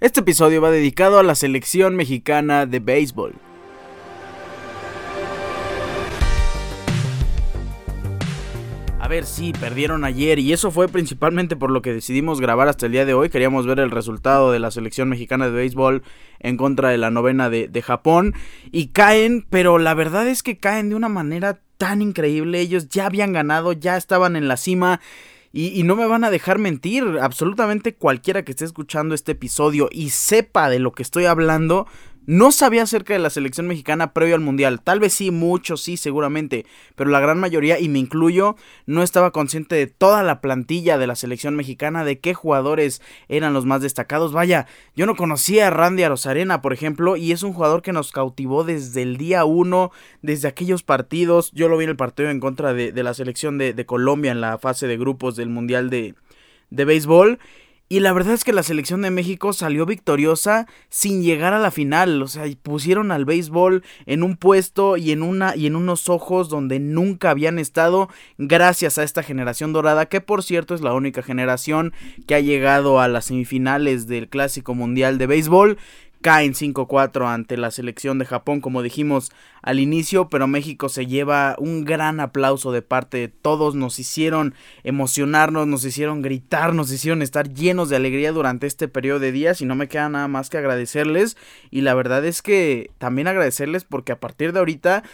Este episodio va dedicado a la selección mexicana de béisbol. A ver, sí, perdieron ayer y eso fue principalmente por lo que decidimos grabar hasta el día de hoy. Queríamos ver el resultado de la selección mexicana de béisbol en contra de la novena de, Japón y caen, pero la verdad es que caen de una manera tan increíble. Ellos ya habían ganado, ya estaban en la cima y, no me van a dejar mentir, absolutamente cualquiera que esté escuchando este episodio y sepa de lo que estoy hablando, no sabía acerca de la selección mexicana previo al Mundial. Tal vez sí, muchos sí, seguramente. Pero la gran mayoría, y me incluyo, no estaba consciente de toda la plantilla de la selección mexicana, de qué jugadores eran los más destacados. Vaya, yo no conocía a Randy Arozarena, por ejemplo, y es un jugador que nos cautivó desde el día uno, desde aquellos partidos. Yo lo vi en el partido en contra de, la selección de, de, Colombia en la fase de grupos del Mundial de, de Béisbol. Y la verdad es que la selección de México salió victoriosa sin llegar a la final. O sea, pusieron al béisbol en un puesto y en una y en unos ojos donde nunca habían estado gracias a esta generación dorada, que por cierto es la única generación que ha llegado a las semifinales del Clásico Mundial de Béisbol caen 5-4 ante la selección de Japón, como dijimos al inicio, pero México se lleva un gran aplauso de parte de todos, nos hicieron emocionarnos, nos hicieron gritar, nos hicieron estar llenos de alegría durante este periodo de días y no me queda nada más que agradecerles. Y la verdad es que también agradecerles porque a partir de ahorita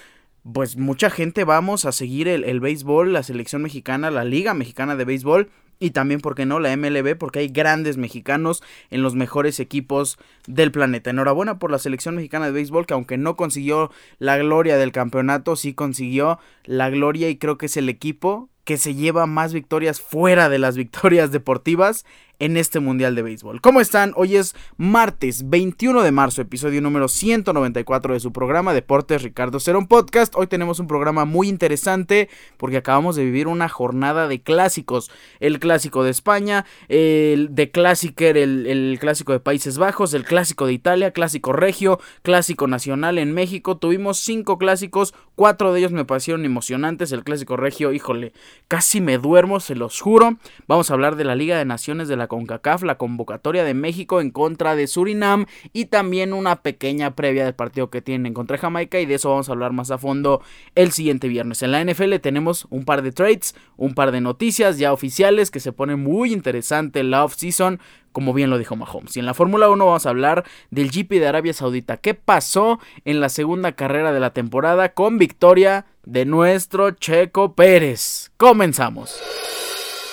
pues mucha gente vamos a seguir el, el béisbol, la selección mexicana, la liga mexicana de béisbol y también, ¿por qué no?, la MLB, porque hay grandes mexicanos en los mejores equipos del planeta. Enhorabuena por la selección mexicana de béisbol, que aunque no consiguió la gloria del campeonato, sí consiguió la gloria y creo que es el equipo que se lleva más victorias fuera de las victorias deportivas en este Mundial de Béisbol. ¿Cómo están? Hoy es martes 21 de marzo, episodio número 194 de su programa Deportes Ricardo Cerón Podcast. Hoy tenemos un programa muy interesante porque acabamos de vivir una jornada de clásicos. El clásico de España, el de Clásiker, el, clásico de Países Bajos, el clásico de Italia, clásico regio, clásico nacional en México. Tuvimos cinco clásicos, cuatro de ellos me parecieron emocionantes. El clásico regio, híjole, casi me duermo, se los juro. Vamos a hablar de la Liga de Naciones de la CONCACAF, la convocatoria de México en contra de Surinam y también una pequeña previa del partido que tienen en contra Jamaica y de eso vamos a hablar más a fondo el siguiente viernes. En la NFL tenemos un par de trades, un par de noticias ya oficiales que se pone muy interesante la off-season como bien lo dijo Mahomes. Y en la Fórmula 1 vamos a hablar del GP de Arabia Saudita. ¿Qué pasó en la segunda carrera de la temporada con victoria de nuestro Checo Pérez? Comenzamos.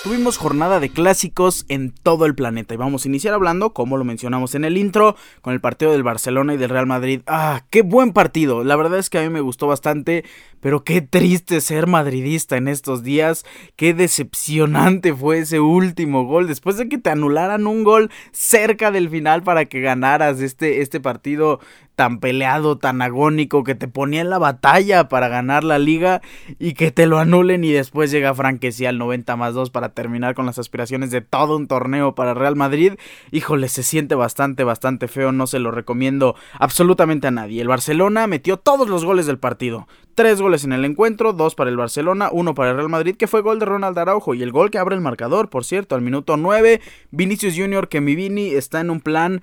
Tuvimos jornada de clásicos en todo el planeta y vamos a iniciar hablando, como lo mencionamos en el intro, con el partido del Barcelona y del Real Madrid. Ah, qué buen partido. La verdad es que a mí me gustó bastante, pero qué triste ser madridista en estos días. Qué decepcionante fue ese último gol después de que te anularan un gol cerca del final para que ganaras este, este partido tan peleado, tan agónico, que te ponía en la batalla para ganar la liga y que te lo anulen y después llega Franquesía al 90 más 2 para terminar con las aspiraciones de todo un torneo para Real Madrid. Híjole, se siente bastante, bastante feo, no se lo recomiendo absolutamente a nadie. El Barcelona metió todos los goles del partido. Tres goles en el encuentro, dos para el Barcelona, uno para el Real Madrid, que fue gol de Ronald Araujo y el gol que abre el marcador, por cierto, al minuto 9, Vinicius Junior, que mi Vini está en un plan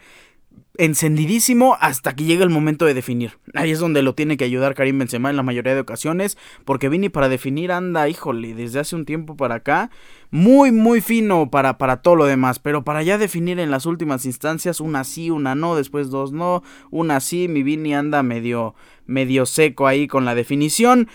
encendidísimo hasta que llega el momento de definir. Ahí es donde lo tiene que ayudar Karim Benzema en la mayoría de ocasiones, porque Vini para definir anda, híjole, desde hace un tiempo para acá, muy muy fino para, para todo lo demás, pero para ya definir en las últimas instancias, una sí, una no, después dos no, una sí, mi Vini anda medio medio seco ahí con la definición.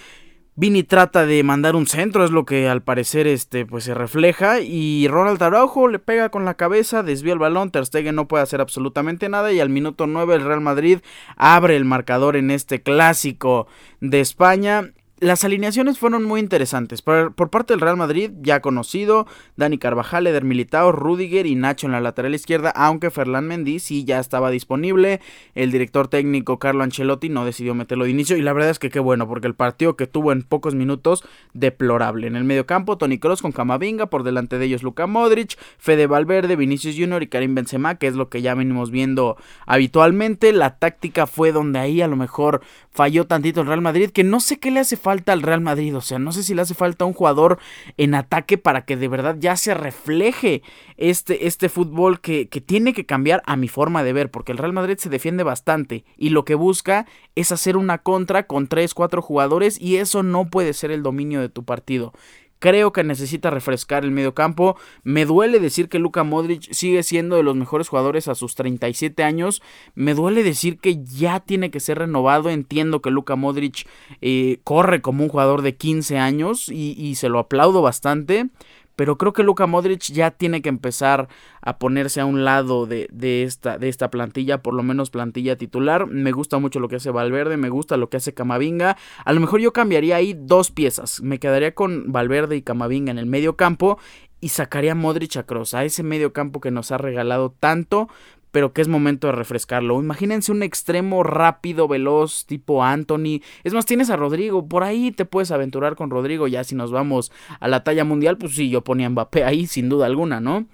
Vini trata de mandar un centro, es lo que al parecer este, pues, se refleja. Y Ronald Araujo le pega con la cabeza, desvía el balón. Ter Stegen no puede hacer absolutamente nada. Y al minuto 9 el Real Madrid abre el marcador en este clásico de España las alineaciones fueron muy interesantes. Por, parte del Real Madrid, ya conocido, Dani Carvajal, Eder Militao, Rudiger y Nacho en la lateral izquierda, aunque Ferland Mendy sí ya estaba disponible. El director técnico Carlo Ancelotti no decidió meterlo de inicio y la verdad es que qué bueno, porque el partido que tuvo en pocos minutos, deplorable. En el mediocampo, Tony Cross con Camavinga, por delante de ellos Luka Modric, Fede Valverde, Vinicius Junior y Karim Benzema, que es lo que ya venimos viendo habitualmente. La táctica fue donde ahí a lo mejor falló tantito el Real Madrid, que no sé qué le hace falta al Real Madrid, o sea, no sé si le hace falta un jugador en ataque para que de verdad ya se refleje este, este fútbol que, que tiene que cambiar a mi forma de ver, porque el Real Madrid se defiende bastante y lo que busca es hacer una contra con 3, 4 jugadores y eso no puede ser el dominio de tu partido. Creo que necesita refrescar el medio campo. Me duele decir que Luka Modric sigue siendo de los mejores jugadores a sus 37 años. Me duele decir que ya tiene que ser renovado. Entiendo que Luka Modric eh, corre como un jugador de 15 años y, y se lo aplaudo bastante pero creo que Luka Modric ya tiene que empezar a ponerse a un lado de, esta, de esta plantilla, por lo menos plantilla titular. Me gusta mucho lo que hace Valverde, me gusta lo que hace Camavinga. A lo mejor yo cambiaría ahí dos piezas. Me quedaría con Valverde y Camavinga en el medio campo y sacaría a Modric a Cross, a ese medio campo que nos ha regalado tanto, pero que es momento de refrescarlo. Imagínense un extremo rápido, veloz, tipo Anthony. Es más, tienes a Rodrigo, por ahí te puedes aventurar con Rodrigo. Ya si nos vamos a la talla mundial, pues sí, yo ponía Mbappé ahí, sin duda alguna, ¿no?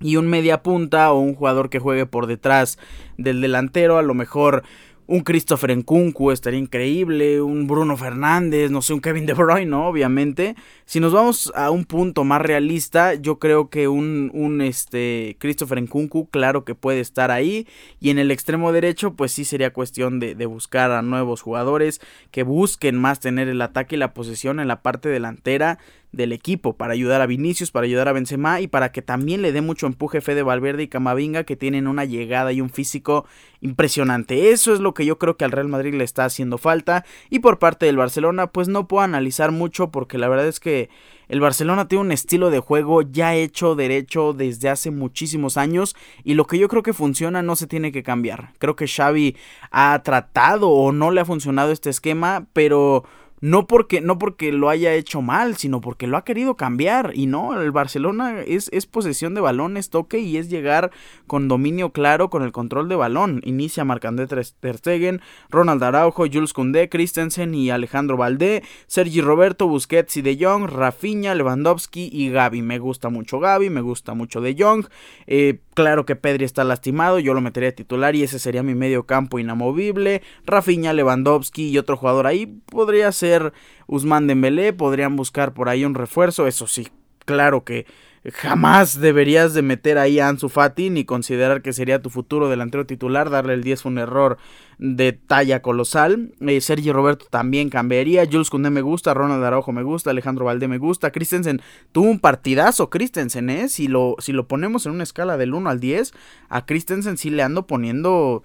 Y un media punta o un jugador que juegue por detrás del delantero, a lo mejor un Christopher Nkunku estaría increíble, un Bruno Fernández, no sé, un Kevin De Bruyne, ¿no? Obviamente. Si nos vamos a un punto más realista, yo creo que un, un este, Christopher Nkunku, claro que puede estar ahí. Y en el extremo derecho, pues sí sería cuestión de, de buscar a nuevos jugadores que busquen más tener el ataque y la posesión en la parte delantera del equipo para ayudar a Vinicius, para ayudar a Benzema y para que también le dé mucho empuje Fede Valverde y Camavinga que tienen una llegada y un físico impresionante. Eso es lo que yo creo que al Real Madrid le está haciendo falta y por parte del Barcelona pues no puedo analizar mucho porque la verdad es que el Barcelona tiene un estilo de juego ya hecho derecho desde hace muchísimos años y lo que yo creo que funciona no se tiene que cambiar. Creo que Xavi ha tratado o no le ha funcionado este esquema, pero no porque, no porque lo haya hecho mal, sino porque lo ha querido cambiar. Y no, el Barcelona es, es posesión de balón, es toque y es llegar con dominio claro con el control de balón. Inicia Marcandé Ter Stegen, Ronald Araujo, Jules Koundé, Christensen y Alejandro Valdé, Sergi Roberto, Busquets y De Jong, Rafinha, Lewandowski y Gaby. Me gusta mucho Gaby, me gusta mucho De Jong. Eh, claro que Pedri está lastimado, yo lo metería a titular y ese sería mi medio campo inamovible. Rafinha, Lewandowski y otro jugador ahí podría ser Usman Dembélé, podrían buscar por ahí un refuerzo, eso sí, claro que jamás deberías de meter ahí a Ansu Fati ni considerar que sería tu futuro delantero titular, darle el 10 fue un error de talla colosal. Eh, Sergio Roberto también cambiaría, Jules Koundé me gusta, Ronald Araujo me gusta, Alejandro Valdé me gusta, Christensen tuvo un partidazo, Christensen, ¿eh? Si lo, si lo ponemos en una escala del 1 al 10, a Christensen sí le ando poniendo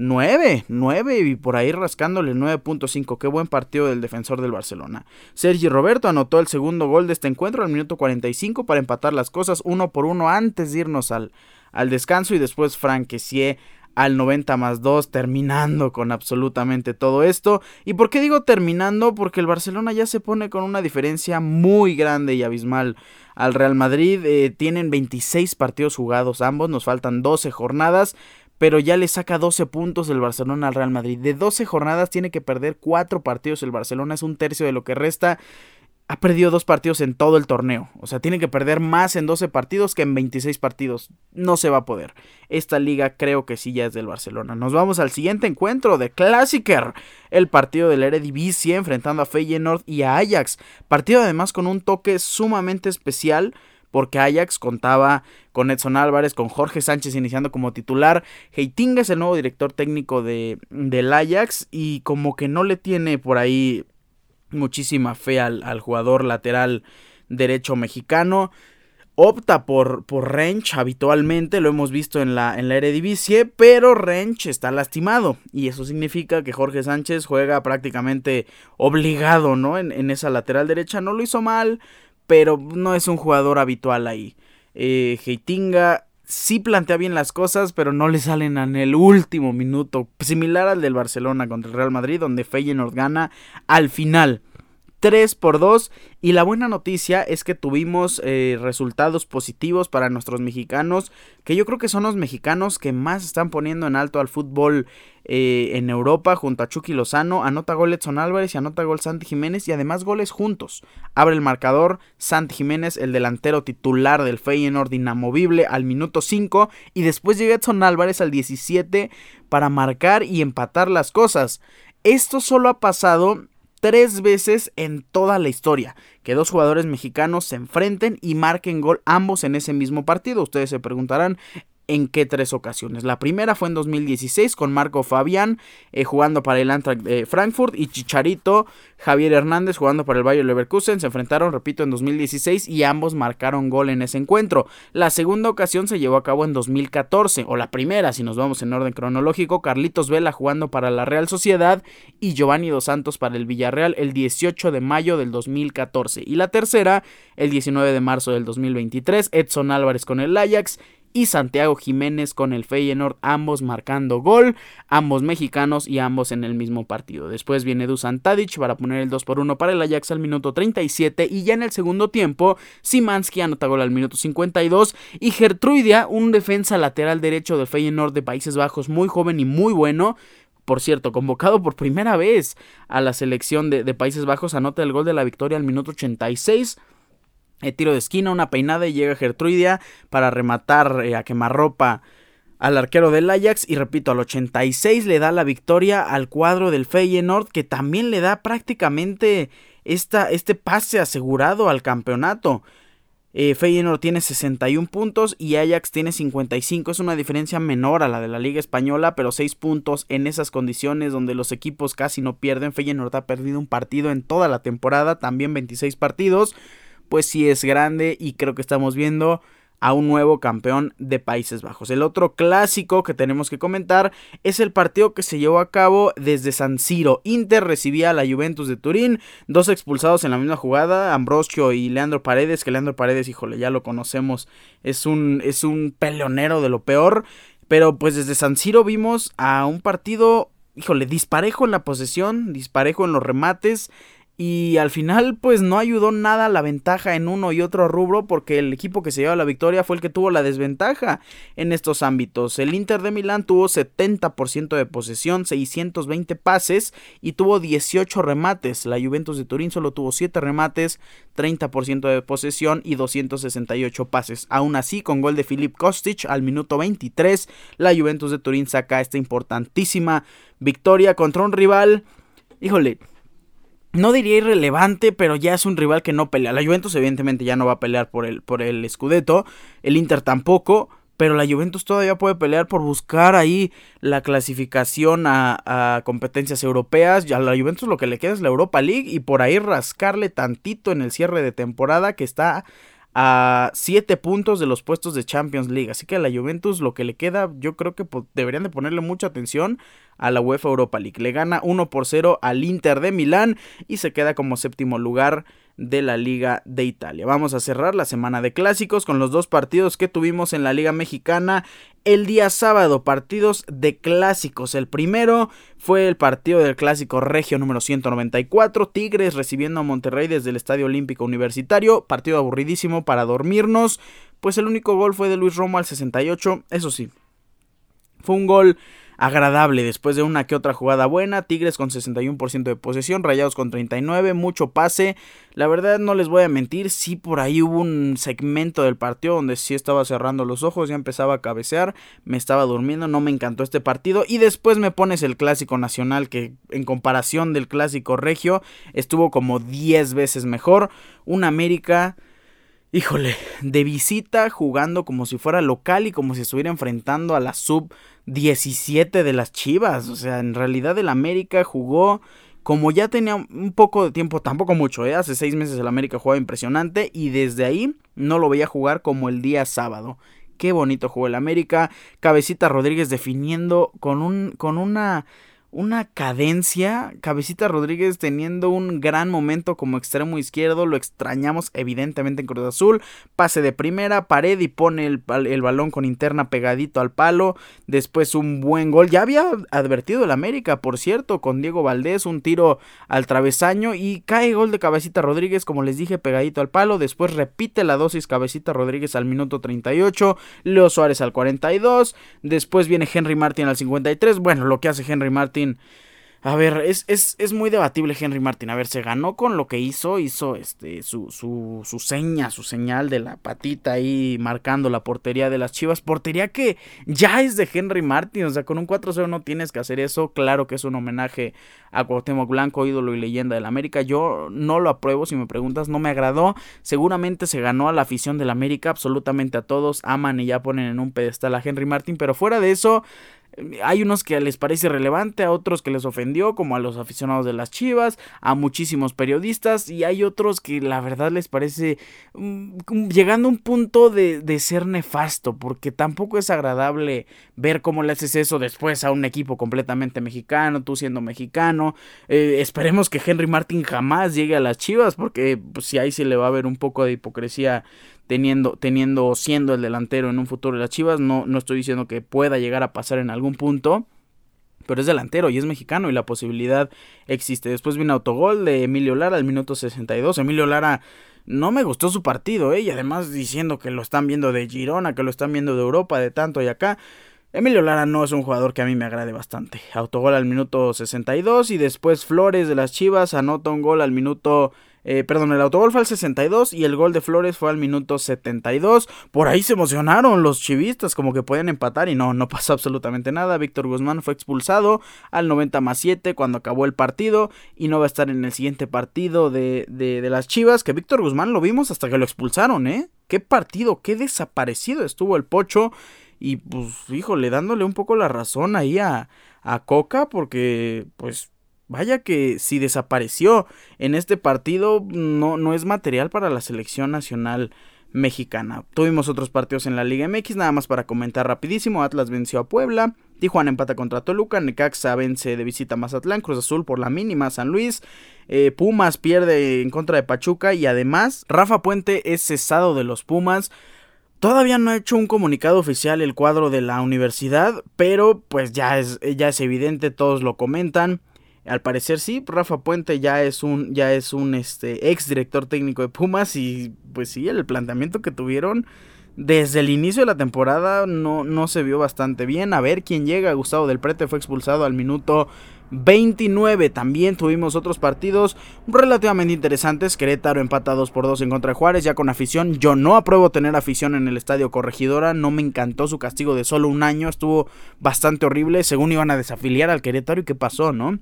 9, 9 y por ahí rascándole 9.5. Qué buen partido del defensor del Barcelona. Sergi Roberto anotó el segundo gol de este encuentro al minuto 45 para empatar las cosas uno por uno antes de irnos al, al descanso y después Franquecié al 90 más 2, terminando con absolutamente todo esto. ¿Y por qué digo terminando? Porque el Barcelona ya se pone con una diferencia muy grande y abismal al Real Madrid. Eh, tienen 26 partidos jugados ambos, nos faltan 12 jornadas pero ya le saca 12 puntos el Barcelona al Real Madrid. De 12 jornadas tiene que perder 4 partidos el Barcelona, es un tercio de lo que resta. Ha perdido dos partidos en todo el torneo. O sea, tiene que perder más en 12 partidos que en 26 partidos. No se va a poder. Esta liga creo que sí ya es del Barcelona. Nos vamos al siguiente encuentro de Klassiker. El partido del Eredivisie enfrentando a Feyenoord y a Ajax. Partido además con un toque sumamente especial porque Ajax contaba con Edson Álvarez, con Jorge Sánchez iniciando como titular. Heitinga es el nuevo director técnico de, del Ajax y como que no le tiene por ahí muchísima fe al, jugador lateral derecho mexicano. Opta por, por Rench habitualmente, lo hemos visto en la, en la Eredivisie, pero Rench está lastimado y eso significa que Jorge Sánchez juega prácticamente obligado, ¿no? En, en esa lateral derecha, no lo hizo mal, pero no es un jugador habitual ahí. Eh, Heitinga sí plantea bien las cosas, pero no le salen en el último minuto. Similar al del Barcelona contra el Real Madrid, donde Feyenoord gana al final. 3 por 2 y la buena noticia es que tuvimos eh, resultados positivos para nuestros mexicanos que yo creo que son los mexicanos que más están poniendo en alto al fútbol eh, en Europa junto a Chucky Lozano anota gol Edson Álvarez y anota gol Santi Jiménez y además goles juntos abre el marcador Santi Jiménez el delantero titular del Feyenoord inamovible al minuto 5 y después llega Edson Álvarez al 17 para marcar y empatar las cosas Esto solo ha pasado tres veces en toda la historia que dos jugadores mexicanos se enfrenten y marquen gol ambos en ese mismo partido. Ustedes se preguntarán, en qué tres ocasiones. La primera fue en 2016 con Marco Fabián eh, jugando para el Eintracht de Frankfurt y Chicharito Javier Hernández jugando para el Bayer Leverkusen. Se enfrentaron, repito, en 2016 y ambos marcaron gol en ese encuentro. La segunda ocasión se llevó a cabo en 2014, o la primera, si nos vamos en orden cronológico, Carlitos Vela jugando para la Real Sociedad y Giovanni Dos Santos para el Villarreal el 18 de mayo del 2014. Y la tercera, el 19 de marzo del 2023, Edson Álvarez con el Ajax y Santiago Jiménez con el Feyenoord, ambos marcando gol, ambos mexicanos y ambos en el mismo partido. Después viene Dusan Tadic para poner el 2 por 1 para el Ajax al minuto 37 y ya en el segundo tiempo Simansky anota gol al minuto 52 y Gertruidia, un defensa lateral derecho del Feyenoord de Países Bajos muy joven y muy bueno, por cierto, convocado por primera vez a la selección de, de Países Bajos, anota el gol de la victoria al minuto 86 el tiro de esquina, una peinada y llega Gertruidia para rematar eh, a quemarropa al arquero del Ajax y repito, al 86 le da la victoria al cuadro del Feyenoord que también le da prácticamente esta, este pase asegurado al campeonato. Eh, Feyenoord tiene 61 puntos y Ajax tiene 55. Es una diferencia menor a la de la Liga Española, pero 6 puntos en esas condiciones donde los equipos casi no pierden. Feyenoord ha perdido un partido en toda la temporada, también 26 partidos pues sí es grande y creo que estamos viendo a un nuevo campeón de Países Bajos. El otro clásico que tenemos que comentar es el partido que se llevó a cabo desde San Siro. Inter recibía a la Juventus de Turín, dos expulsados en la misma jugada, Ambrosio y Leandro Paredes, que Leandro Paredes, híjole, ya lo conocemos, es un, es un peleonero de lo peor, pero pues desde San Siro vimos a un partido, híjole, disparejo en la posesión, disparejo en los remates, y al final, pues no ayudó nada la ventaja en uno y otro rubro porque el equipo que se llevó la victoria fue el que tuvo la desventaja en estos ámbitos. El Inter de Milán tuvo 70% de posesión, 620 pases y tuvo 18 remates. La Juventus de Turín solo tuvo 7 remates, 30% de posesión y 268 pases. Aún así, con gol de Filip Kostic al minuto 23, la Juventus de Turín saca esta importantísima victoria contra un rival. Híjole, no diría irrelevante, pero ya es un rival que no pelea. La Juventus evidentemente ya no va a pelear por el, por el Scudetto, el Inter tampoco, pero la Juventus todavía puede pelear por buscar ahí la clasificación a, a, competencias europeas. A la Juventus lo que le queda es la Europa League y por ahí rascarle tantito en el cierre de temporada que está a 7 puntos de los puestos de Champions League. Así que a la Juventus lo que le queda, yo creo que deberían de ponerle mucha atención a la UEFA Europa League. Le gana 1 por 0 al Inter de Milán y se queda como séptimo lugar de la Liga de Italia. Vamos a cerrar la semana de clásicos con los dos partidos que tuvimos en la Liga Mexicana el día sábado, partidos de clásicos. El primero fue el partido del clásico regio número 194, Tigres recibiendo a Monterrey desde el Estadio Olímpico Universitario, partido aburridísimo para dormirnos, pues el único gol fue de Luis Romo al 68, eso sí, fue un gol agradable después de una que otra jugada buena. Tigres con 61% de posesión, Rayados con 39, mucho pase. La verdad no les voy a mentir, sí por ahí hubo un segmento del partido donde sí estaba cerrando los ojos, ya empezaba a cabecear, me estaba durmiendo, no me encantó este partido. Y después me pones el clásico nacional que en comparación del clásico regio estuvo como 10 veces mejor. Un América híjole, de visita jugando como si fuera local y como si estuviera enfrentando a la sub 17 de las Chivas. O sea, en realidad el América jugó como ya tenía un poco de tiempo, tampoco mucho, ¿eh? hace seis meses el América jugaba impresionante y desde ahí no lo veía jugar como el día sábado. Qué bonito jugó el América. Cabecita Rodríguez definiendo con, un, con una una cadencia. Cabecita Rodríguez teniendo un gran momento como extremo izquierdo. Lo extrañamos evidentemente en Cruz Azul. Pase de primera, pared y pone el, balón con interna pegadito al palo. Después un buen gol. Ya había advertido el América, por cierto, con Diego Valdés. Un tiro al travesaño y cae gol de Cabecita Rodríguez, como les dije, pegadito al palo. Después repite la dosis Cabecita Rodríguez al minuto 38. Leo Suárez al 42. Después viene Henry Martin al 53. Bueno, lo que hace Henry Martin a ver, es, es, es, muy debatible Henry Martin. A ver, se ganó con lo que hizo, hizo este su, su, su seña, su señal de la patita ahí marcando la portería de las Chivas. Portería que ya es de Henry Martin, o sea, con un 4-0 no tienes que hacer eso. Claro que es un homenaje a Cuauhtémoc Blanco, ídolo y leyenda del América. Yo no lo apruebo, si me preguntas, no me agradó. Seguramente se ganó a la afición del América, absolutamente a todos. Aman y ya ponen en un pedestal a Henry Martin, pero fuera de eso hay unos que les parece relevante, a otros que les ofendió, como a los aficionados de las Chivas, a muchísimos periodistas, y hay otros que la verdad les parece mm, llegando a un punto de, ser nefasto, porque tampoco es agradable ver cómo le haces eso después a un equipo completamente mexicano, tú siendo mexicano. Eh, esperemos que Henry Martin jamás llegue a las Chivas, porque pues, si ahí sí le va a haber un poco de hipocresía teniendo, teniendo, siendo el delantero en un futuro de las Chivas. No, no estoy diciendo que pueda llegar a pasar en algún punto. Pero es delantero y es mexicano y la posibilidad existe. Después viene autogol de Emilio Lara al minuto 62. Emilio Lara no me gustó su partido, ¿eh? Y además diciendo que lo están viendo de Girona, que lo están viendo de Europa, de tanto y acá. Emilio Lara no es un jugador que a mí me agrade bastante. Autogol al minuto 62 y después Flores de las Chivas anota un gol al minuto eh, perdón, el autogol fue al 62 y el gol de Flores fue al minuto 72. Por ahí se emocionaron los chivistas, como que pueden empatar y no, no pasó absolutamente nada. Víctor Guzmán fue expulsado al 90 más 7 cuando acabó el partido y no va a estar en el siguiente partido de, de, de las Chivas. Que Víctor Guzmán lo vimos hasta que lo expulsaron, ¿eh? Qué partido, qué desaparecido estuvo el Pocho. Y pues, híjole, dándole un poco la razón ahí a, a Coca, porque pues Vaya que si desapareció en este partido no, no es material para la selección nacional mexicana. Tuvimos otros partidos en la Liga MX, nada más para comentar rapidísimo. Atlas venció a Puebla, Tijuana empata contra Toluca, Necaxa vence de visita a Mazatlán, Cruz Azul por la mínima San Luis, eh, Pumas pierde en contra de Pachuca y además Rafa Puente es cesado de los Pumas. Todavía no ha hecho un comunicado oficial el cuadro de la universidad, pero pues ya es, ya es evidente, todos lo comentan. Al parecer sí, Rafa Puente ya es un, ya es un este, ex director técnico de Pumas y pues sí, el planteamiento que tuvieron desde el inicio de la temporada no, no se vio bastante bien. A ver quién llega. Gustavo del Prete fue expulsado al minuto 29. También tuvimos otros partidos relativamente interesantes. Querétaro empata 2 por 2 en contra de Juárez, ya con afición. Yo no apruebo tener afición en el estadio Corregidora. No me encantó su castigo de solo un año. Estuvo bastante horrible. Según iban a desafiliar al Querétaro. ¿Y qué pasó, no?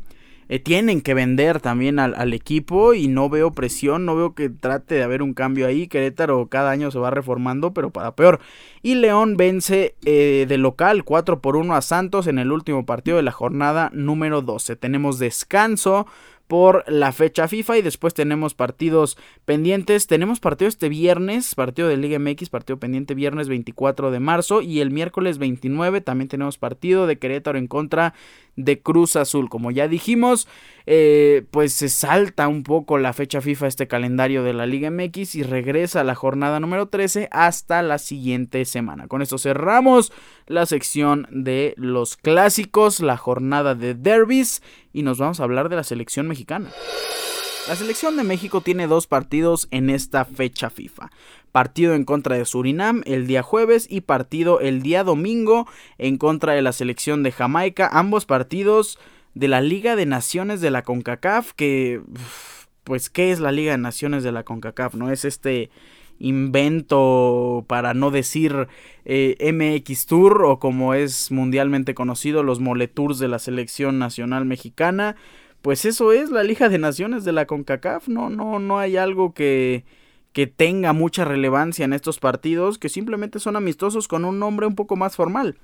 Eh, tienen que vender también al, equipo y no veo presión, no veo que trate de haber un cambio ahí. Querétaro cada año se va reformando, pero para peor. Y León vence eh, de local 4 por 1 a Santos en el último partido de la jornada número 12. Tenemos descanso por la fecha FIFA y después tenemos partidos pendientes. Tenemos partido este viernes, partido de Liga MX, partido pendiente viernes 24 de marzo y el miércoles 29 también tenemos partido de Querétaro en contra de Cruz Azul. Como ya dijimos, eh, pues se salta un poco la fecha FIFA este calendario de la Liga MX y regresa la jornada número 13 hasta la siguiente semana. Con esto cerramos la sección de los clásicos, la jornada de derbis y nos vamos a hablar de la selección mexicana. La selección de México tiene dos partidos en esta fecha FIFA. Partido en contra de Surinam el día jueves y partido el día domingo en contra de la selección de Jamaica. Ambos partidos de la Liga de Naciones de la CONCACAF que... Pues, ¿qué es la Liga de Naciones de la CONCACAF? ¿No es este invento, para no decir eh, MX Tour o como es mundialmente conocido, los Moletours de la selección nacional mexicana? Pues eso es la Liga de Naciones de la CONCACAF, no, no, no hay algo que, que tenga mucha relevancia en estos partidos, que simplemente son amistosos con un nombre un poco más formal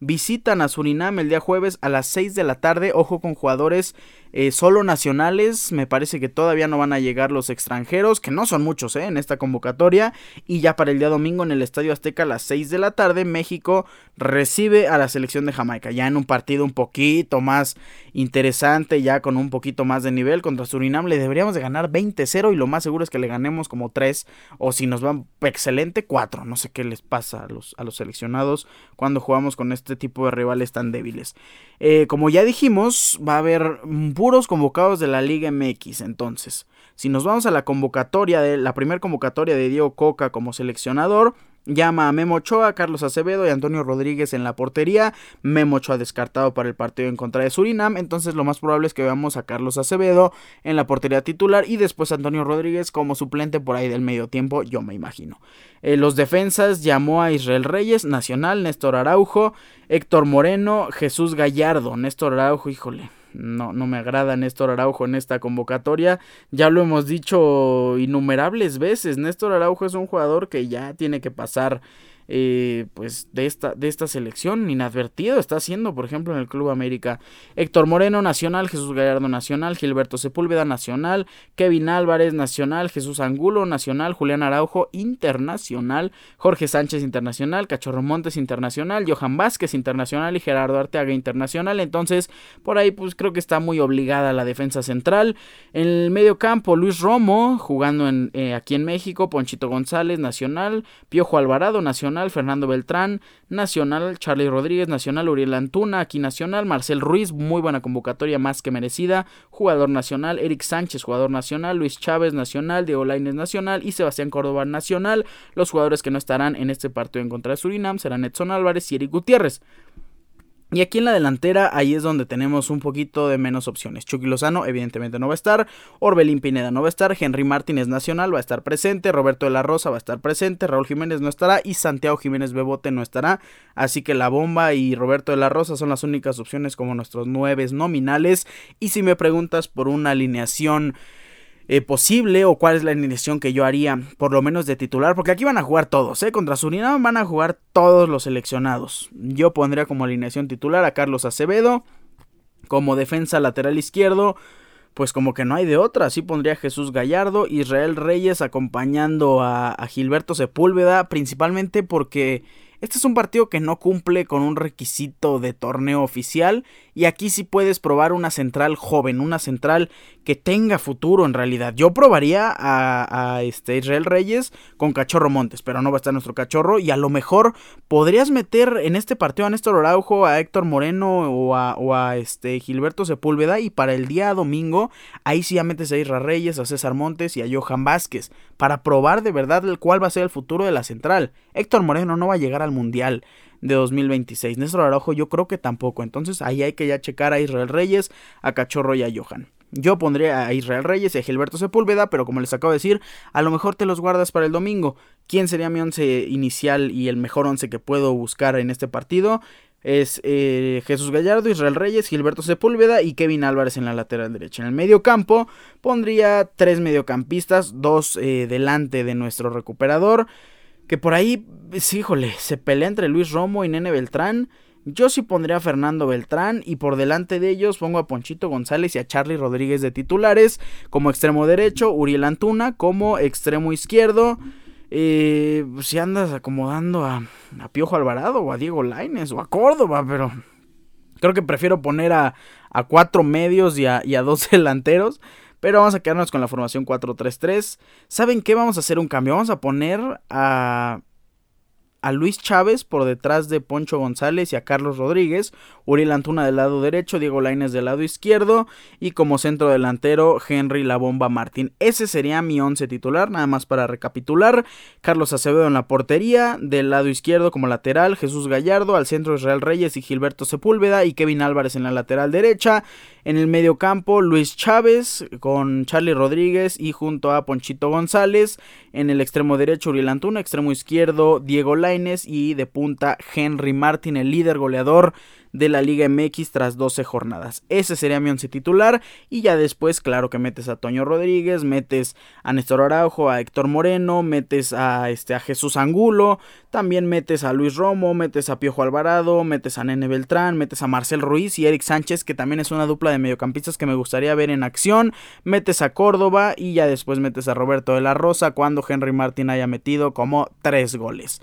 visitan a Surinam el día jueves a las 6 de la tarde. Ojo con jugadores eh, solo nacionales. Me parece que todavía no van a llegar los extranjeros, que no son muchos eh, en esta convocatoria. Y ya para el día domingo en el Estadio Azteca a las 6 de la tarde, México recibe a la selección de Jamaica. Ya en un partido un poquito más interesante, ya con un poquito más de nivel contra Surinam. Le deberíamos de ganar 20-0 y lo más seguro es que le ganemos como 3 o si nos va excelente 4. No sé qué les pasa a los, a los seleccionados cuando jugamos con este tipo de rivales tan débiles. Eh, como ya dijimos, va a haber puros convocados de la Liga MX. Entonces, si nos vamos a la convocatoria, de la primera convocatoria de Diego Coca como seleccionador, llama a Memo Ochoa, Carlos Acevedo y Antonio Rodríguez en la portería. Memo Ochoa descartado para el partido en contra de Surinam, entonces lo más probable es que veamos a Carlos Acevedo en la portería titular y después Antonio Rodríguez como suplente por ahí del medio tiempo, yo me imagino. Eh, los defensas llamó a Israel Reyes, Nacional, Néstor Araujo, Héctor Moreno, Jesús Gallardo, Néstor Araujo, híjole, no, no me agrada Néstor Araujo en esta convocatoria. Ya lo hemos dicho innumerables veces. Néstor Araujo es un jugador que ya tiene que pasar eh, pues de esta, de esta selección inadvertido está haciendo, por ejemplo, en el Club América. Héctor Moreno, Nacional, Jesús Gallardo, Nacional, Gilberto Sepúlveda, Nacional, Kevin Álvarez, Nacional, Jesús Angulo, Nacional, Julián Araujo, Internacional, Jorge Sánchez, Internacional, Cachorro Montes, Internacional, Johan Vázquez, Internacional y Gerardo Arteaga, Internacional. Entonces, por ahí, pues creo que está muy obligada la defensa central. En el medio campo, Luis Romo, jugando en, eh, aquí en México, Ponchito González, Nacional, Piojo Alvarado, Nacional, Fernando Beltrán, Nacional, Charlie Rodríguez, Nacional, Uriel Antuna, aquí Nacional, Marcel Ruiz, muy buena convocatoria, más que merecida, jugador nacional, Eric Sánchez, jugador nacional, Luis Chávez, Nacional, Diego Lainez, Nacional y Sebastián Córdoba, Nacional. Los jugadores que no estarán en este partido en contra de Surinam serán Edson Álvarez y Eric Gutiérrez. Y aquí en la delantera, ahí es donde tenemos un poquito de menos opciones. Chucky Lozano, evidentemente, no va a estar. Orbelín Pineda no va a estar. Henry Martínez Nacional va a estar presente. Roberto de la Rosa va a estar presente. Raúl Jiménez no estará. Y Santiago Jiménez Bebote no estará. Así que la bomba y Roberto de la Rosa son las únicas opciones como nuestros nueve nominales. Y si me preguntas por una alineación eh, posible o cuál es la alineación que yo haría, por lo menos de titular, porque aquí van a jugar todos, ¿eh? Contra Surinam van a jugar todos los seleccionados. Yo pondría como alineación titular a Carlos Acevedo, como defensa lateral izquierdo, pues como que no hay de otra. Así pondría a Jesús Gallardo, Israel Reyes acompañando a, a Gilberto Sepúlveda, principalmente porque este es un partido que no cumple con un requisito de torneo oficial y aquí sí puedes probar una central joven, una central que tenga futuro en realidad. Yo probaría a, este Israel Reyes con Cachorro Montes, pero no va a estar nuestro Cachorro y a lo mejor podrías meter en este partido a Néstor Araujo, a Héctor Moreno o a, este Gilberto Sepúlveda y para el día domingo ahí sí ya metes a Israel Reyes, a César Montes y a Johan Vázquez para probar de verdad el cuál va a ser el futuro de la central. Héctor Moreno no va a llegar al Mundial de 2026. Néstor Araujo yo creo que tampoco. Entonces ahí hay que ya checar a Israel Reyes, a Cachorro y a Johan. Yo pondría a Israel Reyes y a Gilberto Sepúlveda, pero como les acabo de decir, a lo mejor te los guardas para el domingo. ¿Quién sería mi once inicial y el mejor once que puedo buscar en este partido? Es eh, Jesús Gallardo, Israel Reyes, Gilberto Sepúlveda y Kevin Álvarez en la lateral derecha. En el medio campo pondría tres mediocampistas, dos eh, delante de nuestro recuperador. Que por ahí, sí, híjole, se pelea entre Luis Romo y Nene Beltrán. Yo sí pondría a Fernando Beltrán y por delante de ellos pongo a Ponchito González y a Charlie Rodríguez de titulares como extremo derecho, Uriel Antuna como extremo izquierdo. Eh, si andas acomodando a, a, Piojo Alvarado o a Diego Laines o a Córdoba, pero creo que prefiero poner a, a cuatro medios y a, y a dos delanteros. Pero vamos a quedarnos con la formación 4-3-3. ¿Saben qué? Vamos a hacer un cambio. Vamos a poner a a Luis Chávez por detrás de Poncho González y a Carlos Rodríguez, Uriel Antuna del lado derecho, Diego Lainez del lado izquierdo y como centro delantero Henry La Bomba Martín. Ese sería mi once titular, nada más para recapitular. Carlos Acevedo en la portería, del lado izquierdo como lateral, Jesús Gallardo, al centro Israel Reyes y Gilberto Sepúlveda y Kevin Álvarez en la lateral derecha. En el medio campo Luis Chávez con Charlie Rodríguez y junto a Ponchito González. En el extremo derecho Uriel Antuna, extremo izquierdo Diego Y de punta Henry Martin, el líder goleador de la Liga MX tras 12 jornadas. Ese sería mi once titular y ya después, claro que metes a Toño Rodríguez, metes a Néstor Araujo, a Héctor Moreno, metes a, este, a Jesús Angulo, también metes a Luis Romo, metes a Piojo Alvarado, metes a Nene Beltrán, metes a Marcel Ruiz y Eric Sánchez, que también es una dupla de mediocampistas que me gustaría ver en acción, metes a Córdoba y ya después metes a Roberto de la Rosa cuando Henry Martin haya metido como tres goles.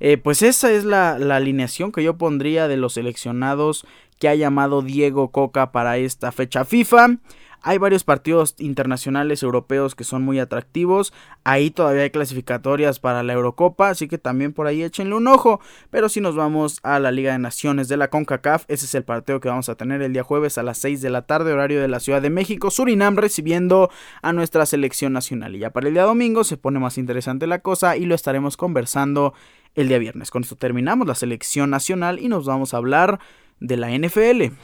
Eh, pues esa es la, alineación que yo pondría de los seleccionados que ha llamado Diego Coca para esta fecha FIFA. Hay varios partidos internacionales europeos que son muy atractivos. Ahí todavía hay clasificatorias para la Eurocopa, así que también por ahí échenle un ojo. Pero si nos vamos a la Liga de Naciones de la CONCACAF, ese es el partido que vamos a tener el día jueves a las 6 de la tarde, horario de la Ciudad de México. Surinam recibiendo a nuestra selección nacional. Y ya para el día domingo se pone más interesante la cosa y lo estaremos conversando el día viernes. Con esto terminamos la selección nacional y nos vamos a hablar de la NFL.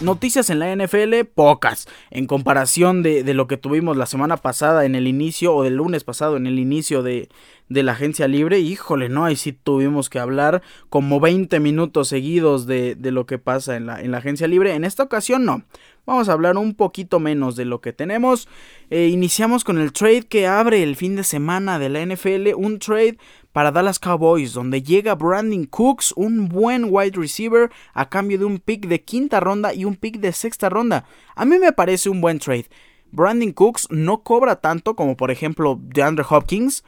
Noticias en la NFL, pocas. En comparación de, lo que tuvimos la semana pasada en el inicio, o del lunes pasado en el inicio de, la agencia libre, híjole, no, ahí sí tuvimos que hablar como 20 minutos seguidos de, lo que pasa en la agencia libre. En esta ocasión no. Vamos a hablar un poquito menos de lo que tenemos. Eh, iniciamos con el trade que abre el fin de semana de la NFL. Un trade para Dallas Cowboys, donde llega Brandon Cooks, un buen wide receiver, a cambio de un pick de quinta ronda y un pick de sexta ronda. A mí me parece un buen trade. Brandon Cooks no cobra tanto como por ejemplo DeAndre Hopkins.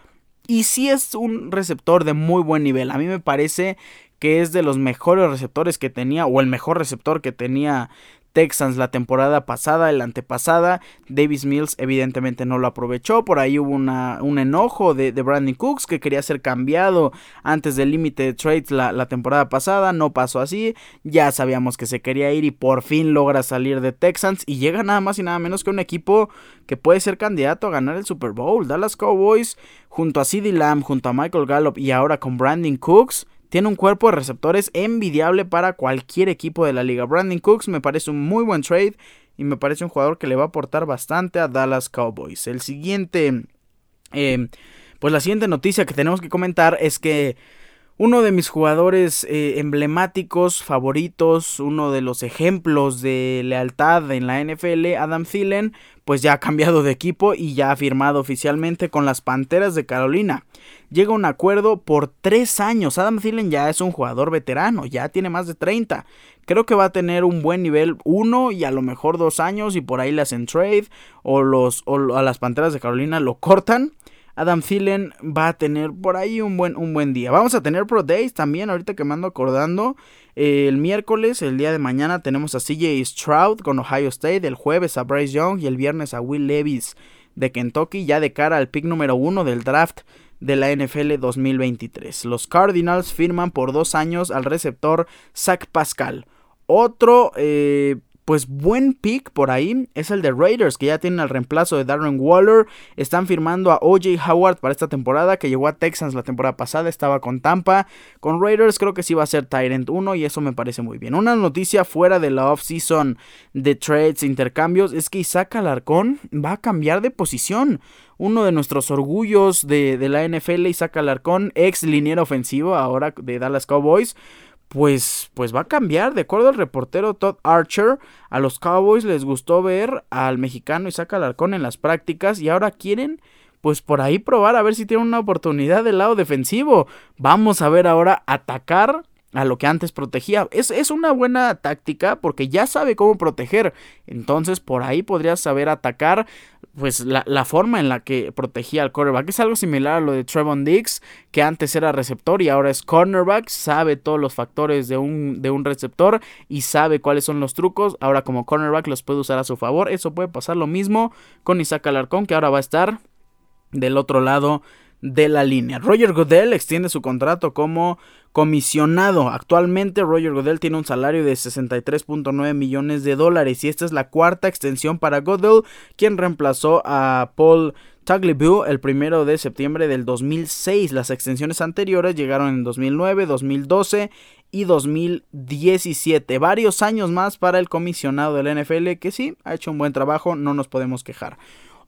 Y sí es un receptor de muy buen nivel. A mí me parece que es de los mejores receptores que tenía, o el mejor receptor que tenía Texans la temporada pasada, la antepasada. Davis Mills evidentemente no lo aprovechó. Por ahí hubo una, un enojo de, de, Brandon Cooks que quería ser cambiado antes del límite de trades la, la, temporada pasada. No pasó así. Ya sabíamos que se quería ir y por fin logra salir de Texans. Y llega nada más y nada menos que un equipo que puede ser candidato a ganar el Super Bowl. Dallas Cowboys junto a CeeDee Lamb, junto a Michael Gallup y ahora con Brandon Cooks tiene un cuerpo de receptores envidiable para cualquier equipo de la liga. Brandon Cooks me parece un muy buen trade y me parece un jugador que le va a aportar bastante a Dallas Cowboys. El siguiente, eh, pues la siguiente noticia que tenemos que comentar es que uno de mis jugadores eh, emblemáticos, favoritos, uno de los ejemplos de lealtad en la NFL, Adam Thielen, pues ya ha cambiado de equipo y ya ha firmado oficialmente con las Panteras de Carolina. Llega un acuerdo por tres años. Adam Thielen ya es un jugador veterano, ya tiene más de 30. Creo que va a tener un buen nivel uno y a lo mejor dos años y por ahí le hacen trade o, los, o a las Panteras de Carolina lo cortan. Adam Thielen va a tener por ahí un buen, un buen día. Vamos a tener Pro Days también, ahorita que me ando acordando. el miércoles, el día de mañana, tenemos a CJ Stroud con Ohio State. El jueves a Bryce Young y el viernes a Will Levis de Kentucky, ya de cara al pick número uno del draft de la NFL 2023. Los Cardinals firman por dos años al receptor Zach Pascal. Otro eh, pues buen pick por ahí es el de Raiders, que ya tienen el reemplazo de Darren Waller. Están firmando a OJ Howard para esta temporada, que llegó a Texans la temporada pasada, estaba con Tampa. Con Raiders creo que sí va a ser Tyrant 1 y eso me parece muy bien. Una noticia fuera de la offseason de trades, intercambios, es que Isaac Alarcón va a cambiar de posición uno de nuestros orgullos de, de, la NFL, Isaac Alarcón, ex liniero ofensivo ahora de Dallas Cowboys, pues, pues va a cambiar. De acuerdo al reportero Todd Archer, a los Cowboys les gustó ver al mexicano Isaac Alarcón en las prácticas y ahora quieren pues por ahí probar a ver si tienen una oportunidad del lado defensivo. Vamos a ver ahora atacar a lo que antes protegía. Es, es, una buena táctica porque ya sabe cómo proteger. Entonces por ahí podría saber atacar pues la, la, forma en la que protegía al cornerback. Es algo similar a lo de Trevon Diggs, que antes era receptor y ahora es cornerback. Sabe todos los factores de un, de un receptor y sabe cuáles son los trucos. Ahora como cornerback los puede usar a su favor. Eso puede pasar lo mismo con Isaac Alarcón, que ahora va a estar del otro lado de la línea. Roger Goodell extiende su contrato como comisionado. Actualmente Roger Goodell tiene un salario de 63.9 millones de dólares y esta es la cuarta extensión para Goodell, quien reemplazó a Paul Tagliabue el primero de septiembre del 2006. Las extensiones anteriores llegaron en 2009, 2012 y 2017. Varios años más para el comisionado del NFL que sí ha hecho un buen trabajo, no nos podemos quejar.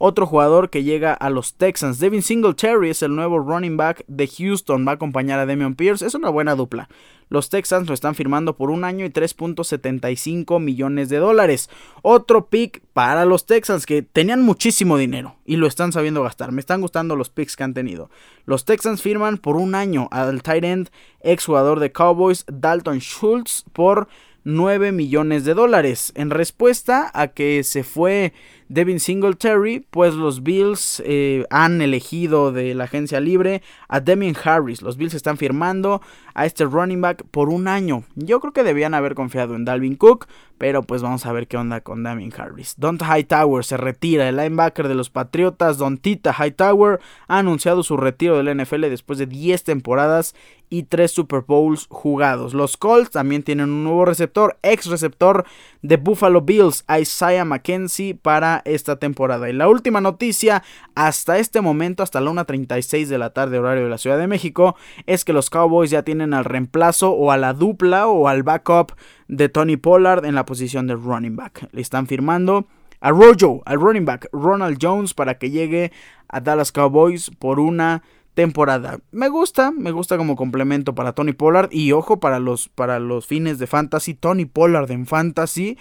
Otro jugador que llega a los Texans, Devin Singletary, es el nuevo running back de Houston. Va a acompañar a Damian Pierce. Es una buena dupla. Los Texans lo están firmando por un año y 3.75 millones de dólares. Otro pick para los Texans que tenían muchísimo dinero y lo están sabiendo gastar. Me están gustando los picks que han tenido. Los Texans firman por un año al tight end, ex jugador de Cowboys, Dalton Schultz, por 9 millones de dólares. En respuesta a que se fue Devin Singletary, pues los Bills eh, han elegido de la agencia libre a Demian Harris. Los Bills están firmando a este running back por un año. Yo creo que debían haber confiado en Dalvin Cook, pero pues vamos a ver qué onda con Damian Harris. Don Hightower se retira, el linebacker de los Patriotas, Don Tita Hightower, ha anunciado su retiro del NFL después de 10 temporadas y 3 Super Bowls jugados. Los Colts también tienen un nuevo receptor, ex receptor de Buffalo Bills, Isaiah McKenzie, para esta temporada. Y la última noticia, hasta este momento, hasta la 1.36 de la tarde, horario de la Ciudad de México, es que los Cowboys ya tienen al reemplazo o a la dupla o al backup de Tony Pollard en la posición de running back. Le están firmando a Rojo, al running back Ronald Jones, para que llegue a Dallas Cowboys por una temporada. Me gusta, me gusta como complemento para Tony Pollard y ojo para los para los fines de fantasy, Tony Pollard en fantasy.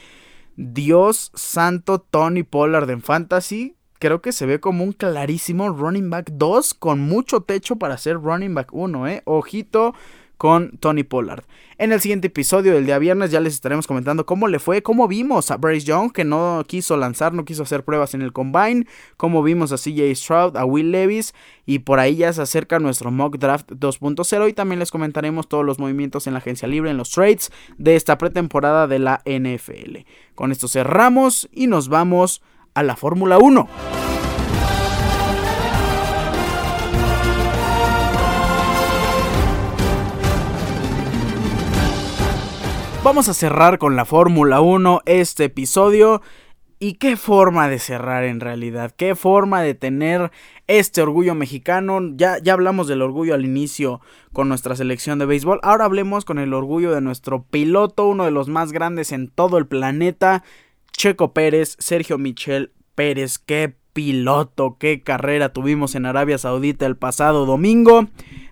Dios santo Tony Pollard en fantasy. Creo que se ve como un clarísimo running back 2 con mucho techo para ser running back 1, eh. Ojito con Tony Pollard. En el siguiente episodio del día viernes ya les estaremos comentando cómo le fue, cómo vimos a Bryce Young que no quiso lanzar, no quiso hacer pruebas en el combine, cómo vimos a CJ Stroud, a Will Levis y por ahí ya se acerca nuestro mock draft 2.0 y también les comentaremos todos los movimientos en la agencia libre, en los trades de esta pretemporada de la NFL. Con esto cerramos y nos vamos a la Fórmula 1. Vamos a cerrar con la Fórmula 1 este episodio. Y qué forma de cerrar en realidad, qué forma de tener este orgullo mexicano. Ya, ya hablamos del orgullo al inicio con nuestra selección de béisbol. Ahora hablemos con el orgullo de nuestro piloto, uno de los más grandes en todo el planeta, Checo Pérez, Sergio Michel Pérez. Qué piloto, qué carrera tuvimos en Arabia Saudita el pasado domingo.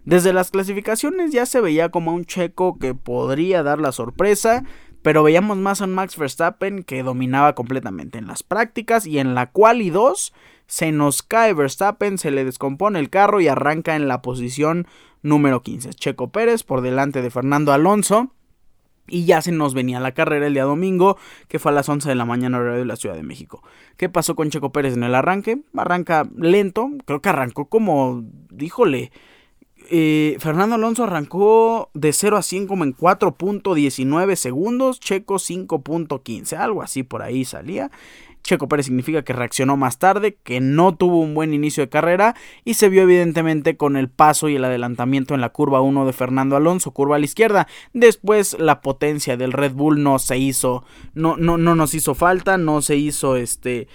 Desde las clasificaciones ya se veía como un checo que podría dar la sorpresa, pero veíamos más a Max Verstappen que dominaba completamente en las prácticas y en la cual y dos se nos cae Verstappen, se le descompone el carro y arranca en la posición número 15. Checo Pérez por delante de Fernando Alonso. Y ya se nos venía la carrera el día domingo, que fue a las 11 de la mañana hora de la Ciudad de México. ¿Qué pasó con Checo Pérez en el arranque? Arranca lento, creo que arrancó como, díjole, eh, Fernando Alonso arrancó de 0 a 100 como en 4.19 segundos, Checo 5.15, algo así por ahí salía. Checo Pérez significa que reaccionó más tarde, que no tuvo un buen inicio de carrera y se vio evidentemente con el paso y el adelantamiento en la curva 1 de Fernando Alonso, curva a la izquierda. Después la potencia del Red Bull no se hizo, no, no, no nos hizo falta, no se hizo este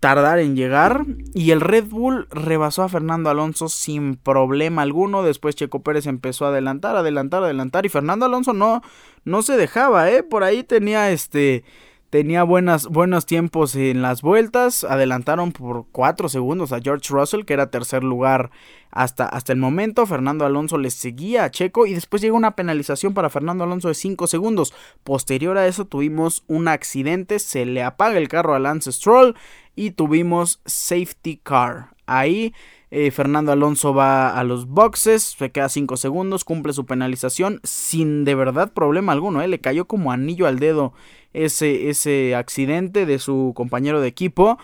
tardar en llegar y el Red Bull rebasó a Fernando Alonso sin problema alguno. Después Checo Pérez empezó a adelantar, adelantar, adelantar y Fernando Alonso no no se dejaba, eh, por ahí tenía este tenía buenas, buenos tiempos en las vueltas. Adelantaron por 4 segundos a George Russell, que era tercer lugar hasta, hasta el momento. Fernando Alonso le seguía a Checo y después llegó una penalización para Fernando Alonso de 5 segundos. Posterior a eso tuvimos un accidente, se le apaga el carro a Lance Stroll y tuvimos safety car. Ahí eh, Fernando Alonso va a los boxes, se queda 5 segundos, cumple su penalización sin de verdad problema alguno. Eh, le cayó como anillo al dedo ese, ese accidente de su compañero de equipo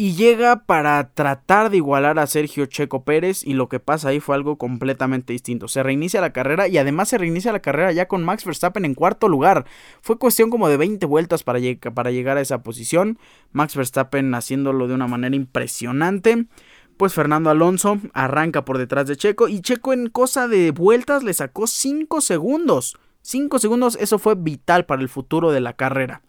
y llega para tratar de igualar a Sergio Checo Pérez y lo que pasa ahí fue algo completamente distinto. Se reinicia la carrera y además se reinicia la carrera ya con Max Verstappen en cuarto lugar. Fue cuestión como de 20 vueltas para, para llegar a esa posición. Max Verstappen haciéndolo de una manera impresionante. Pues Fernando Alonso arranca por detrás de Checo y Checo en cosa de vueltas le sacó 5 segundos. 5 segundos, eso fue vital para el futuro de la carrera.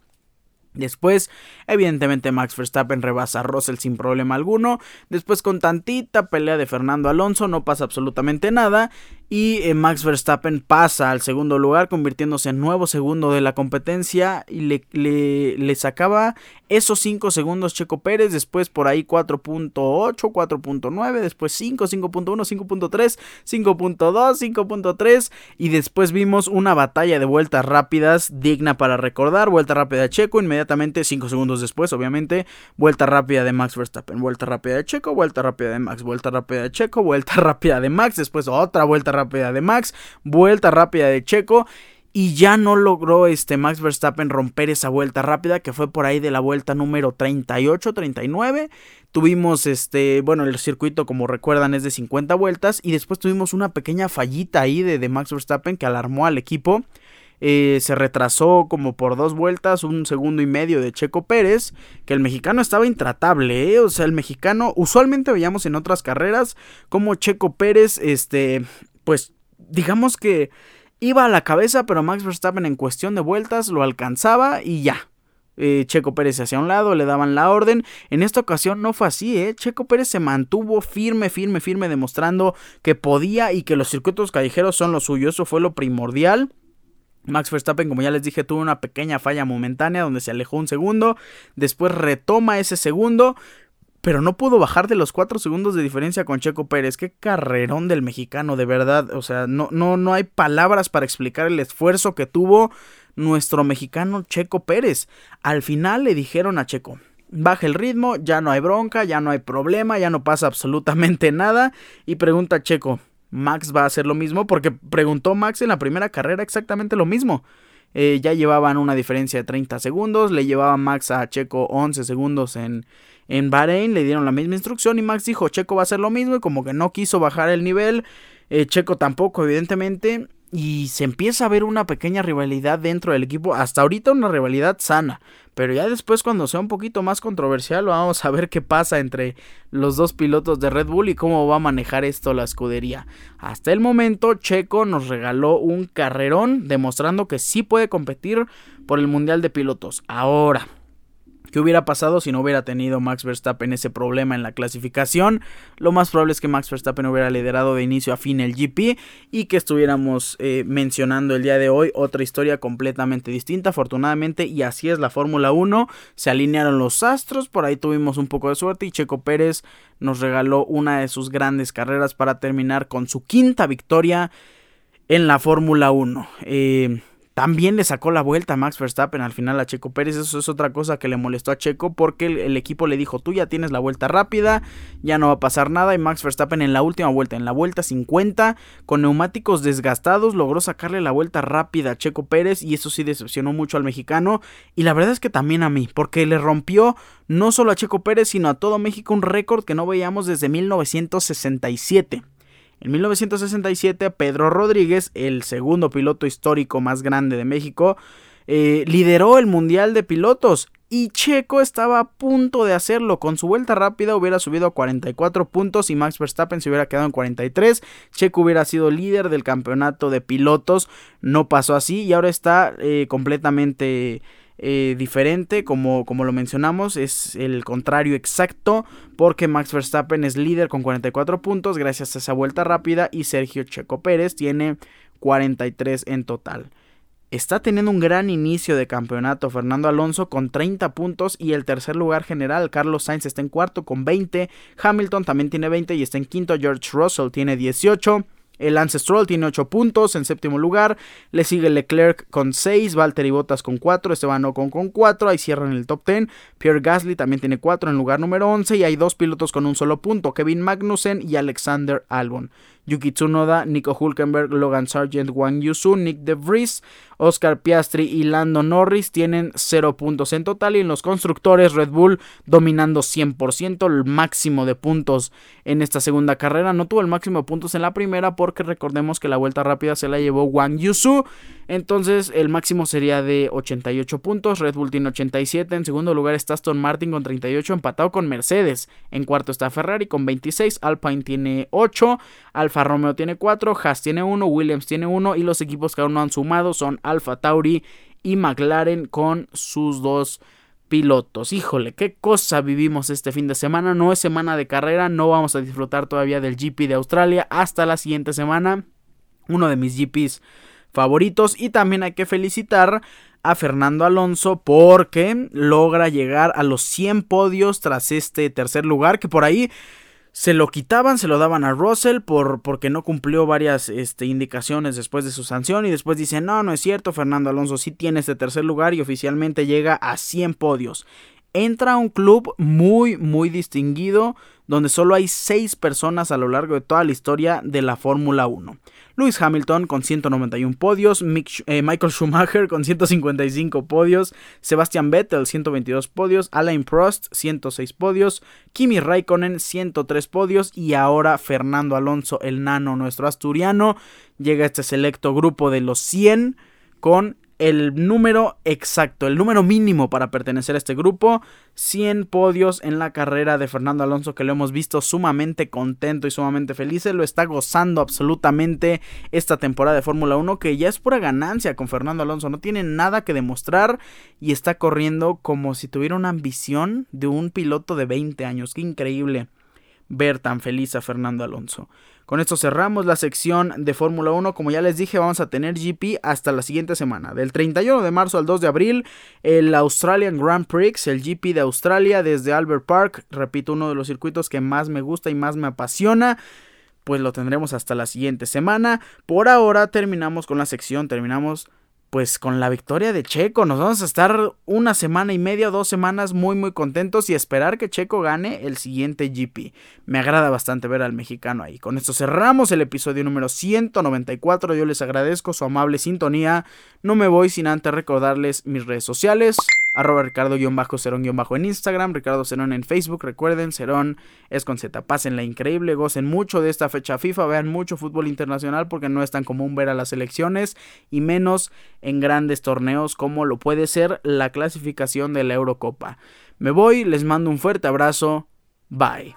Después, evidentemente, Max Verstappen rebasa a Russell sin problema alguno. Después, con tantita pelea de Fernando Alonso, no pasa absolutamente nada y eh, Max Verstappen pasa al segundo lugar convirtiéndose en nuevo segundo de la competencia y le, le, sacaba esos 5 segundos Checo Pérez, después por ahí 4.8, 4.9, después 5, 5.1, 5.3, 5.2, 5.3 y después vimos una batalla de vueltas rápidas digna para recordar, vuelta rápida de Checo, inmediatamente 5 segundos después obviamente, vuelta rápida de Max Verstappen, vuelta rápida de Checo, vuelta rápida de Max, vuelta rápida de Checo, vuelta rápida de Max, después otra vuelta rápida rápida de Max, vuelta rápida de Checo. y ya no logró este Max Verstappen romper esa vuelta rápida que fue por ahí de la vuelta número 38, 39. Tuvimos este, bueno, el circuito como recuerdan es de 50 vueltas y después tuvimos una pequeña fallita ahí de, de Max Verstappen que alarmó al equipo. Eh, se retrasó como por dos vueltas, un segundo y medio de Checo Pérez, que el mexicano estaba intratable, ¿eh? o sea, el mexicano usualmente veíamos en otras carreras como Checo Pérez, este, pues digamos que iba a la cabeza, pero Max Verstappen en cuestión de vueltas lo alcanzaba y ya. Eh, Checo Pérez hacia un lado, le daban la orden. En esta ocasión no fue así, ¿eh? Checo Pérez se mantuvo firme, firme, firme, demostrando que podía y que los circuitos callejeros son lo suyo. Eso fue lo primordial. Max Verstappen, como ya les dije, tuvo una pequeña falla momentánea donde se alejó un segundo, después retoma ese segundo, pero no pudo bajar de los 4 segundos de diferencia con Checo Pérez. Qué carrerón del mexicano, de verdad. O sea, no, no, no hay palabras para explicar el esfuerzo que tuvo nuestro mexicano Checo Pérez. Al final le dijeron a Checo, baja el ritmo, ya no hay bronca, ya no hay problema, ya no pasa absolutamente nada. Y pregunta a Checo, ¿Max va a hacer lo mismo? Porque preguntó Max en la primera carrera exactamente lo mismo. Eh, ya llevaban una diferencia de 30 segundos, le llevaba Max a Checo 11 segundos en, en Bahrein le dieron la misma instrucción y Max dijo Checo va a hacer lo mismo y como que no quiso bajar el nivel, eh, Checo tampoco evidentemente y se empieza a ver una pequeña rivalidad dentro del equipo, hasta ahorita una rivalidad sana, pero ya después cuando sea un poquito más controversial vamos a ver qué pasa entre los dos pilotos de Red Bull y cómo va a manejar esto la escudería. Hasta el momento Checo nos regaló un carrerón demostrando que sí puede competir por el Mundial de Pilotos. Ahora, ¿Qué hubiera pasado si no hubiera tenido Max Verstappen ese problema en la clasificación? Lo más probable es que Max Verstappen hubiera liderado de inicio a fin el GP y que estuviéramos eh, mencionando el día de hoy otra historia completamente distinta. Afortunadamente, y así es la Fórmula 1, se alinearon los astros, por ahí tuvimos un poco de suerte y Checo Pérez nos regaló una de sus grandes carreras para terminar con su quinta victoria en la Fórmula 1. Eh, también le sacó la vuelta a Max Verstappen al final a Checo Pérez. Eso es otra cosa que le molestó a Checo porque el, equipo le dijo, tú ya tienes la vuelta rápida, ya no va a pasar nada. Y Max Verstappen en la última vuelta, en la vuelta 50, con neumáticos desgastados, logró sacarle la vuelta rápida a Checo Pérez y eso sí decepcionó mucho al mexicano. Y la verdad es que también a mí, porque le rompió no solo a Checo Pérez, sino a todo México un récord que no veíamos desde 1967. En 1967, Pedro Rodríguez, el segundo piloto histórico más grande de México, eh, lideró el Mundial de Pilotos y Checo estaba a punto de hacerlo. Con su vuelta rápida hubiera subido a 44 puntos y Max Verstappen se hubiera quedado en 43. Checo hubiera sido líder del campeonato de pilotos. No pasó así y ahora está eh, completamente eh, diferente, como, como lo mencionamos, es el contrario exacto, porque Max Verstappen es líder con 44 puntos gracias a esa vuelta rápida y Sergio Checo Pérez tiene 43 en total. Está teniendo un gran inicio de campeonato Fernando Alonso con 30 puntos y el tercer lugar general Carlos Sainz está en cuarto con 20, Hamilton también tiene 20 y está en quinto, George Russell tiene 18. El Lance Stroll tiene 8 puntos en séptimo lugar. Le sigue Leclerc con 6. Valtteri Bottas con 4. Esteban Ocon con 4. Ahí cierran el top 10. Pierre Gasly también tiene 4 en lugar número 11. Y hay dos pilotos con un solo punto. Kevin Magnussen y Alexander Albon. Yuki Tsunoda, Nico Hulkenberg, Logan Sargent, Wang Yusu, Nick De Vries, Oscar Piastri y Lando Norris tienen 0 puntos en total y en los constructores Red Bull dominando 100% el máximo de puntos en esta segunda carrera. No tuvo el máximo de puntos en la primera porque recordemos que la vuelta rápida se la llevó Wang Yusu. Entonces el máximo sería de 88 puntos. Red Bull tiene 87. En segundo lugar está Aston Martin con 38 empatado con Mercedes. En cuarto está Ferrari con 26. Alpine tiene 8. Alfa Romeo tiene 4. Haas tiene 1. Williams tiene 1. Y los equipos que aún no han sumado son Alfa Tauri y McLaren con sus dos pilotos. Híjole, qué cosa vivimos este fin de semana. No es semana de carrera, no vamos a disfrutar todavía del GP de Australia hasta la siguiente semana. Uno de mis GPs favoritos y también hay que felicitar a Fernando Alonso porque logra llegar a los 100 podios tras este tercer lugar que por ahí se lo quitaban, se lo daban a Russell por, porque no cumplió varias este, indicaciones después de su sanción y después dicen, no, no es cierto, Fernando Alonso sí tiene este tercer lugar y oficialmente llega a 100 podios. Entra a un club muy, muy distinguido donde solo hay 6 personas a lo largo de toda la historia de la Fórmula 1. Lewis Hamilton con 191 podios, eh, Michael Schumacher con 155 podios, Sebastian Vettel 122 podios, Alain Prost 106 podios, Kimi Raikkonen 103 podios y ahora Fernando Alonso el nano, nuestro asturiano, llega a este selecto grupo de los 100 con el número exacto, el número mínimo para pertenecer a este grupo. 100 podios en la carrera de Fernando Alonso que lo hemos visto sumamente contento y sumamente feliz. lo está gozando absolutamente esta temporada de Fórmula 1 que ya es pura ganancia con Fernando Alonso. No tiene nada que demostrar y está corriendo como si tuviera una ambición de un piloto de 20 años. Qué increíble ver tan feliz a Fernando Alonso. Con esto cerramos la sección de Fórmula 1. Como ya les dije, vamos a tener GP hasta la siguiente semana. Del 31 de marzo al 2 de abril, el Australian Grand Prix, el GP de Australia desde Albert Park. Repito, uno de los circuitos que más me gusta y más me apasiona pues lo tendremos hasta la siguiente semana. Por ahora terminamos con la sección, terminamos pues con la victoria de Checo. Nos vamos a estar una semana y media, dos semanas muy muy contentos y esperar que Checo gane el siguiente GP. Me agrada bastante ver al mexicano ahí. Con esto cerramos el episodio número 194. Yo les agradezco su amable sintonía. No me voy sin antes recordarles mis redes sociales arroba ricardo-cerón- en Instagram, Ricardo Cerón en Facebook, recuerden, Cerón es con Z, pásenla increíble, gocen mucho de esta fecha FIFA, vean mucho fútbol internacional porque no es tan común ver a las selecciones y menos en grandes torneos como lo puede ser la clasificación de la Eurocopa. Me voy, les mando un fuerte abrazo, bye.